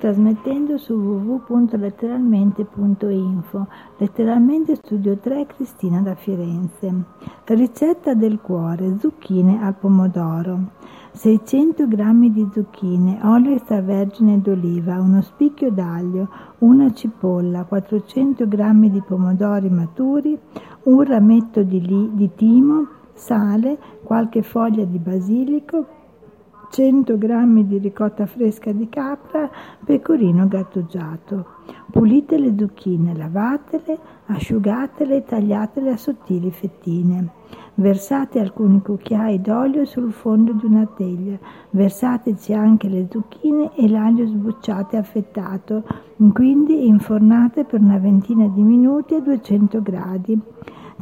trasmettendo su www.letteralmente.info. Letteralmente Studio 3 Cristina da Firenze. Ricetta del cuore, zucchine al pomodoro. 600 g di zucchine, olio extravergine d'oliva, uno spicchio d'aglio, una cipolla, 400 g di pomodori maturi, un rametto di, li, di timo, sale, qualche foglia di basilico, 100 g di ricotta fresca di capra, pecorino grattugiato. Pulite le zucchine, lavatele, asciugatele e tagliatele a sottili fettine. Versate alcuni cucchiai d'olio sul fondo di una teglia. Versateci anche le zucchine e l'aglio sbucciato e affettato, quindi infornate per una ventina di minuti a 200 gradi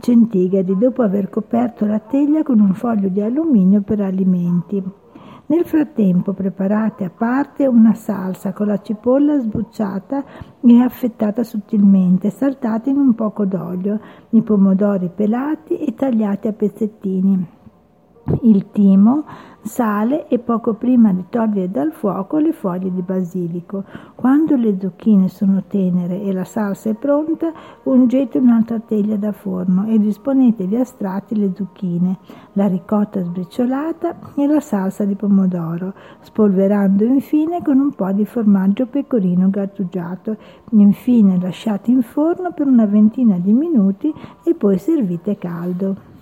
centigradi dopo aver coperto la teglia con un foglio di alluminio per alimenti. Nel frattempo preparate a parte una salsa con la cipolla sbucciata e affettata sottilmente, saltata in un poco d'olio, i pomodori pelati e tagliati a pezzettini, il timo, sale e poco prima di togliere dal fuoco le foglie di basilico. Quando le zucchine sono tenere e la salsa è pronta, ungete un'altra teglia da forno e disponetevi a strati le zucchine, la ricotta sbriciolata e la salsa di pomodoro, spolverando infine con un po' di formaggio pecorino grattugiato. Infine lasciate in forno per una ventina di minuti e poi servite caldo.